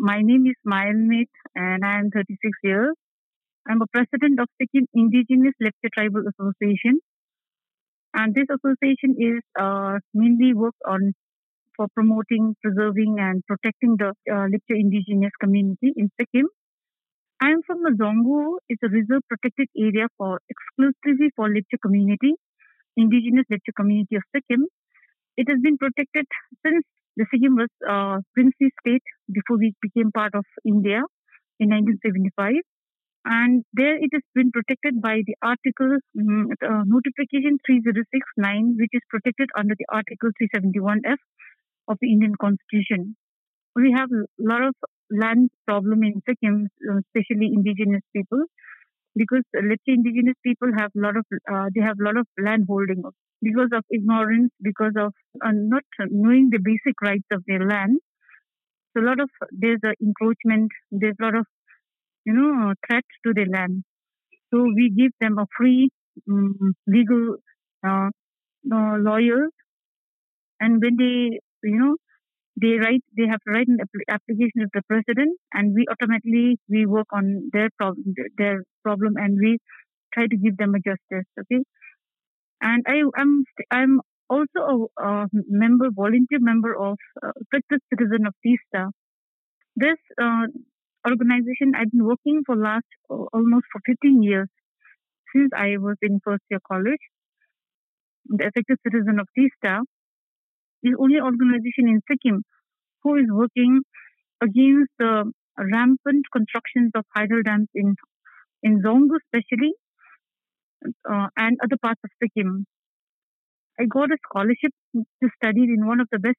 my name is Mayanmit and I am 36 years. I'm a president of Sikkim Indigenous Lepcha Tribal Association. And this association is uh, mainly work on for promoting, preserving, and protecting the uh, Lepcha indigenous community in Sikkim. I am from the Zongu. It's a reserve protected area for exclusively for Lepcha community, indigenous Lepcha community of Sikkim. It has been protected since the Sikkim was uh, princely state before we became part of India in 1975 and there it has been protected by the article um, uh, notification 3069 which is protected under the article 371f of the indian constitution. We have a lot of land problem in sikkim especially indigenous people because uh, let's say indigenous people have a lot of uh, they have a lot of land holding because of ignorance because of uh, not knowing the basic rights of their land so a lot of there's a encroachment there's a lot of you know, threat to the land. So we give them a free um, legal uh, uh, lawyers, and when they, you know, they write, they have to write an application to the president, and we automatically we work on their problem, their problem, and we try to give them a justice. Okay, and I am I'm also a, a member, volunteer member of uh, Citizen of Teesta This uh, organization I've been working for last uh, almost for 15 years since I was in first year college. The Affected Citizen of Teesta is only organization in Sikkim who is working against the rampant constructions of hydro dams in in Zongu especially uh, and other parts of Sikkim. I got a scholarship to study in one of the best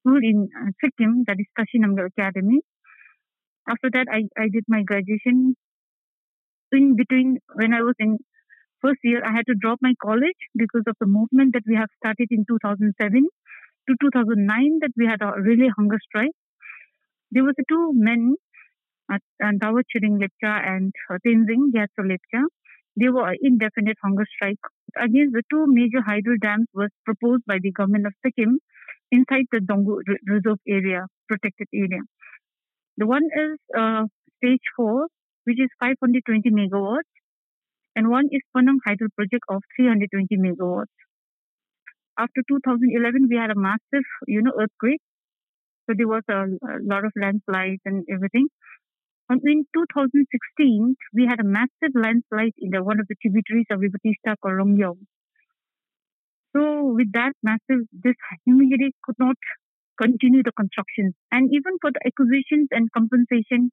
school in uh, Sikkim, that is Namgyal Academy after that, I, I did my graduation. In between, when I was in first year, I had to drop my college because of the movement that we have started in 2007 to 2009 that we had a really hunger strike. There was two men, uh, Dawa Tshering Lepcha and Tenzing Gyatso Lepcha. They were indefinite hunger strike against the two major hydro dams was proposed by the government of Sikkim inside the Zongu Reserve area, protected area. The one is uh, stage 4, which is 520 megawatts, and one is Panang Hydro Project of 320 megawatts. After 2011, we had a massive, you know, earthquake. So there was a, a lot of landslides and everything. And in 2016, we had a massive landslide in the, one of the tributaries of River called So with that massive, this immediately could not continue the construction. And even for the acquisitions and compensation,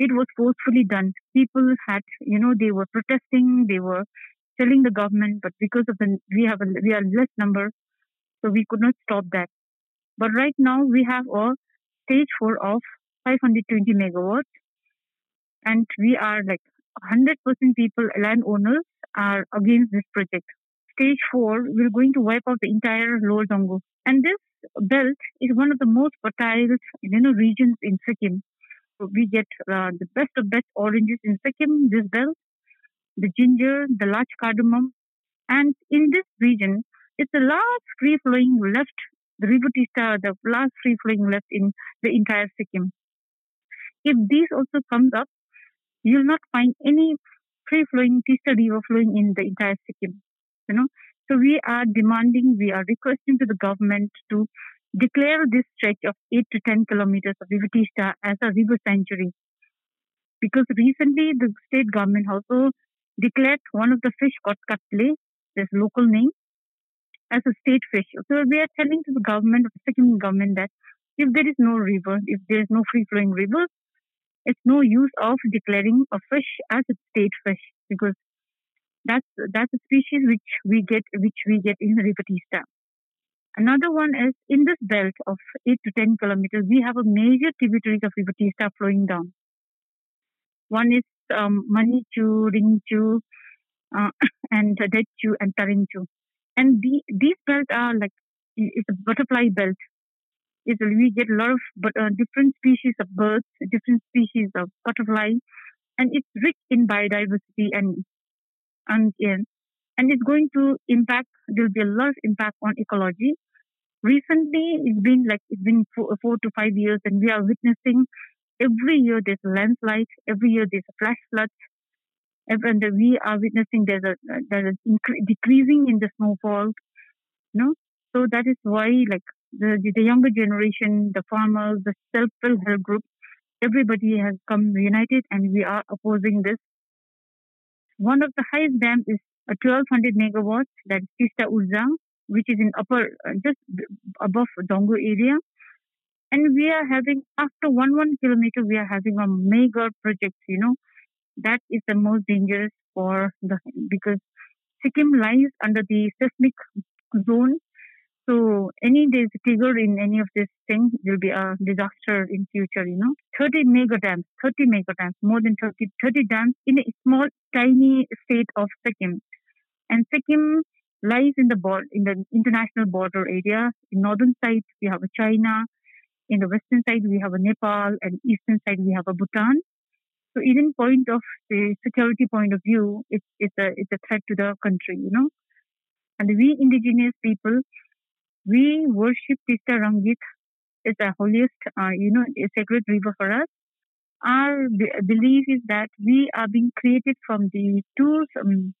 it was forcefully done. People had, you know, they were protesting, they were telling the government, but because of the we have a we are less number, so we could not stop that. But right now we have a stage four of 520 megawatts, and we are like 100% people, landowners are against this project. Stage four, we're going to wipe out the entire Lower Zongu, And this belt is one of the most fertile you know regions in Sikkim. We get uh, the best of best oranges in Sikkim, this belt, the ginger, the large cardamom, and in this region, it's the last free flowing left, the river Teesta, the last free flowing left in the entire Sikkim. If these also comes up, you'll not find any free flowing Teesta river flowing in the entire Sikkim. You know, so we are demanding, we are requesting to the government to declare this stretch of 8 to 10 kilometers of Teesta as a river sanctuary. Because recently the state government also declared one of the fish called katle, this local name, as a state fish. So we are telling to the government, the Sikkim government, that if there is no river, if there is no free flowing river, it's no use of declaring a fish as a state fish because that's that's a species which we get which we get in River Teesta. Another one is in this belt of eight to ten kilometers, we have a major tributaries of River Teesta flowing down. One is um, Manichu, Ringchu, uh, and Dechu and Tarinchu. And the, these belts are like it's a butterfly belt. It's, we get a lot of but, uh, different species of birds, different species of butterfly, and it's rich in biodiversity and and and it's going to impact. There will be a lot of impact on ecology. Recently, it's been like it's been four, four to five years, and we are witnessing every year there's a landslide, every year there's flash flood, and we are witnessing there's a there's a incre- decreasing in the snowfall. You know, so that is why like the the younger generation, the farmers, the self help group, everybody has come united, and we are opposing this. One of the highest dams is a 1200 megawatts, that's Tista Urja, which is in upper, uh, just above Zongu area. And we are having, after one one kilometer, we are having a mega project, you know, that is the most dangerous for the, because Sikkim lies under the seismic zone so any days trigger in any of this thing will be a disaster in future, you know. 30 mega dams, 30 mega dams, more than 30, 30 dams in a small, tiny state of Sikkim. And Sikkim lies in the in the international border area. In northern side, we have a China. In the western side, we have a Nepal. And eastern side, we have a Bhutan. So even point of the security point of view, it's, it's, a, it's a threat to the country, you know. And we indigenous people, we worship Tista Rangit. It's the holiest, uh, you know, a sacred river for us. Our belief is that we are being created from the two um,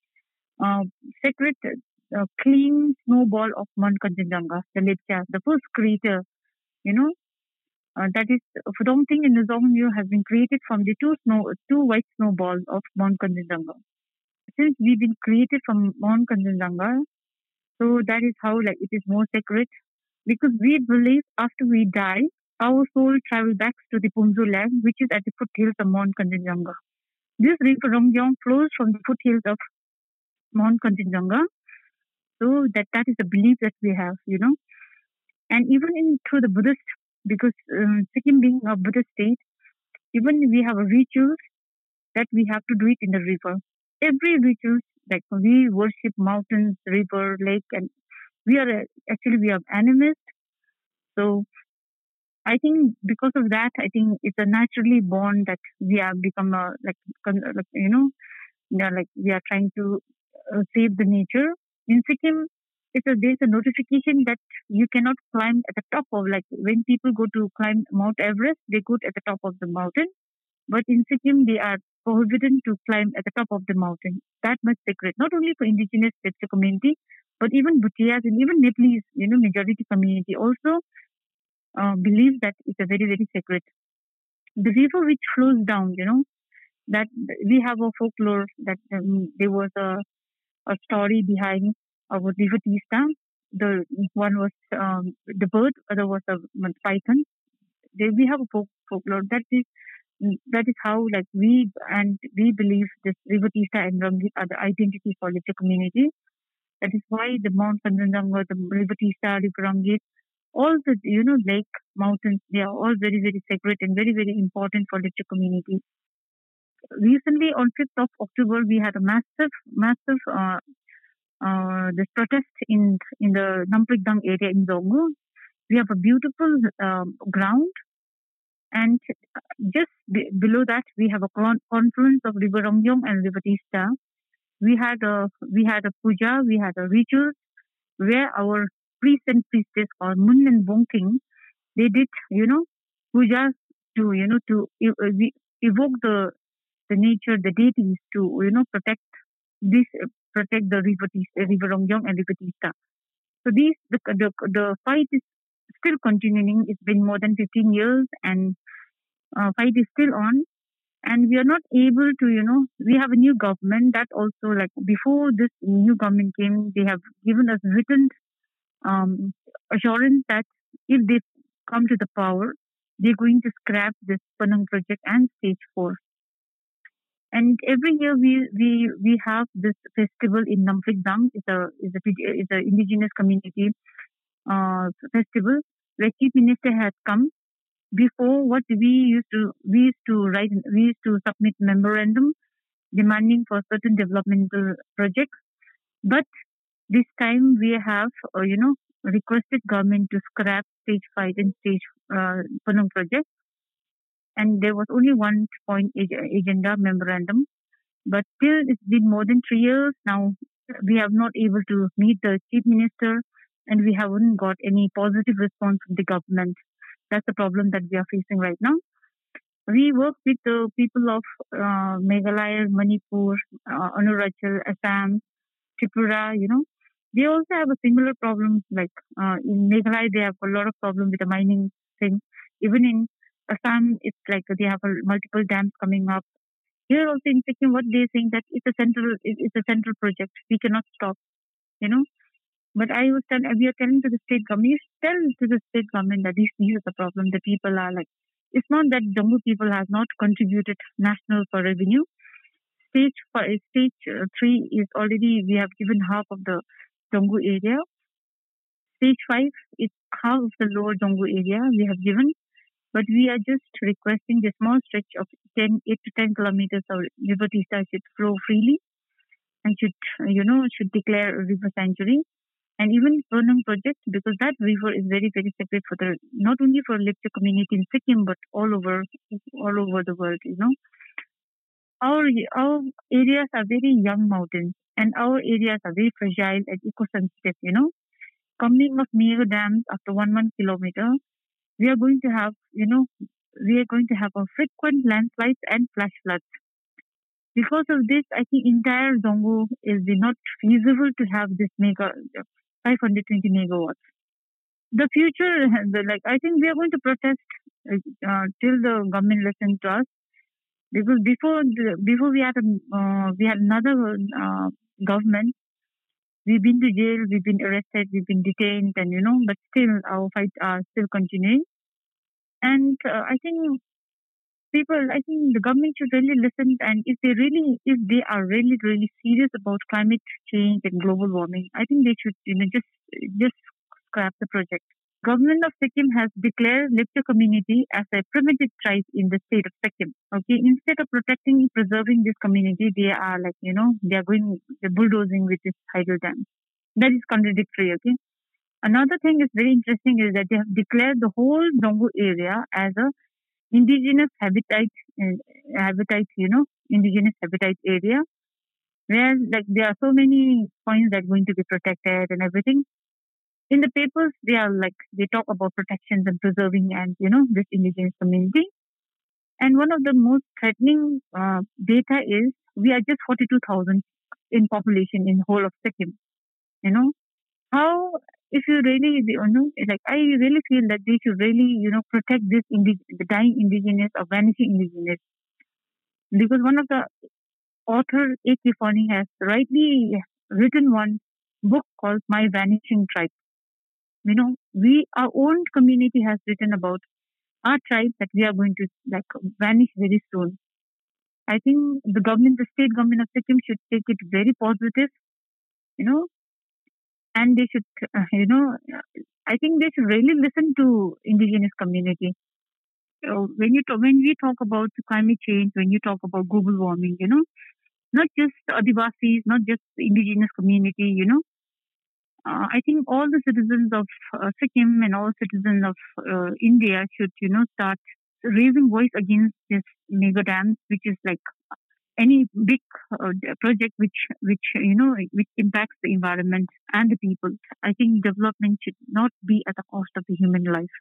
uh, sacred, uh, clean snowball of Mount Kanchenjunga, the Lepcha, the first creator, you know, uh, that is Phudongting and Nuzongyu has been created from the two snow, two white snowballs of Mount Kanchenjunga. Since we've been created from Mount Kanchenjunga, so that is how like it is more sacred because we believe after we die, our soul travels back to the Phunzu land, which is at the foothills of Mount Kanchenjunga. This river Rongyong flows from the foothills of Mount Kanchenjunga. So that that is the belief that we have, you know. And even in through the Buddhist, because um, Sikkim being a Buddhist state, even we have a rituals that we have to do it in the river. Every rituals like we worship mountains, river, lake, and we are actually we are animists. So I think because of that, I think it's a naturally born that we have become a like you know, like we are trying to uh, save the nature. In Sikkim, it's a, there's a notification that you cannot climb at the top of like when people go to climb Mount Everest, they go at the top of the mountain. But in Sikkim, they are forbidden to climb at the top of the mountain. That much sacred, not only for indigenous Lepcha community, but even Bhutias and even Nepalese, you know, majority community also uh, believe that it's a very, very sacred. The river which flows down, you know, that we have a folklore that um, there was a, a story behind our river. The one was um, the bird, other was a python. They, we have a folk, folklore that is that is how like we and we believe this River and Rangit are the identity for the community. That is why the Mount Kanchenjunga, the River Tista, River all the you know lake mountains, they are all very very sacred and very very important for the community. Recently, on 5th of October, we had a massive massive uh, uh, this protest in in the Namprikdang area in Zongu. We have a beautiful um, ground and just be- below that, we have a con- confluence of River Rongyong and River Tista. We had a we had a puja, we had a ritual where our priest and priestess or Mun and Bongthing, they did you know puja to you know to uh, evoke the the nature, the deities to you know protect this protect the River Tista, River Rongyong and River Tista. So these the, the the fight is still continuing. It's been more than 15 years and uh, fight is still on. And we are not able to, you know, we have a new government that also, like before this new government came, they have given us written um, assurance that if they come to the power, they're going to scrap this Panang project and stage four. And every year we we we have this festival in Namprikdang. It's a it's a it's a indigenous community uh, festival where chief minister has come. Before, what we used to we used to write, we used to submit memorandum demanding for certain developmental projects. But this time we have, uh, you know, requested government to scrap stage five and stage uh, Panang project. And there was only one point agenda memorandum. But still, it's been more than three years now. We have not able to meet the chief minister and we haven't got any positive response from the government. That's the problem that we are facing right now. we work with the people of uh, Meghalaya, Manipur, uh, Arunachal, Assam, Tripura, you know. They also have a similar problem. Like uh, in Meghalaya, they have a lot of problem with the mining thing. Even in Assam, it's like they have a, multiple dams coming up. Here also in Sikkim, what they're saying that it's a central, it's a central project. We cannot stop, you know. But I was telling, we are telling to the state government, tell to the state government that this, is the problem. The people are like it's not that Jammu people have not contributed national for revenue. Stage five, stage uh, three is already we have given half of the Jammu area. Stage five is half of the lower Jammu area we have given, but we are just requesting the small stretch of 10, 8 to 10 kilometers of river Tista should flow freely and should, you know, should declare a river sanctuary and even Purnam project because that river is very very sacred for the not only for Lepcha community in Sikkim but all over all over the world. You know, our our areas are very young mountains and our areas are very fragile and eco-sensitive. You know, coming of Mega dams after one one kilometer, we are going to have you know we are going to have a frequent landslides and flash floods. Because of this, I think entire Zongu is not feasible to have this mega 520 megawatts. The future, like I think we are going to protest uh, till the government listens to us, because before the, before we had a, uh, we had another uh, government. We've been to jail, we've been arrested, we've been detained, and you know, but still our fights are still continuing. And uh, I think people, I think the government should really listen. And if they really, if they are really, really serious about climate change and global warming, I think they should, you know, just just scrap the project. Government of Sikkim has declared Lepcha community as a primitive tribe in the state of Sikkim. Okay, instead of protecting, preserving this community, they are like, you know, they are going, they're bulldozing with this hydro dam. That is contradictory. Okay. Another thing is very interesting is that they have declared the whole Zongu area as a indigenous habitat, uh, habitat, you know, indigenous habitat area, where like there are so many points that are going to be protected and everything. In the papers, they are like they talk about protections and preserving and you know this indigenous community. And one of the most threatening uh, data is we are just 42,000 in population in whole of Sikkim. You know, how if you really, you know, like I really feel that they should really, you know, protect this indi- the dying indigenous or vanishing indigenous, because one of the author A.K. Foning has rightly written one book called My Vanishing Tribe. You know, we our own community has written about our tribe that we are going to like vanish very soon. I think the government, the state government of Sikkim should take it very positive, you know, and they should, uh, you know, I think they should really listen to indigenous community. So when you talk, when we talk about climate change, when you talk about global warming, you know, not just Adivasis, not just indigenous community, you know, uh, I think all the citizens of uh, Sikkim and all citizens of uh, India should, you know, start raising voice against this mega dams, which is like any big uh, project which which you know which impacts the environment and the people. I think development should not be at the cost of the human life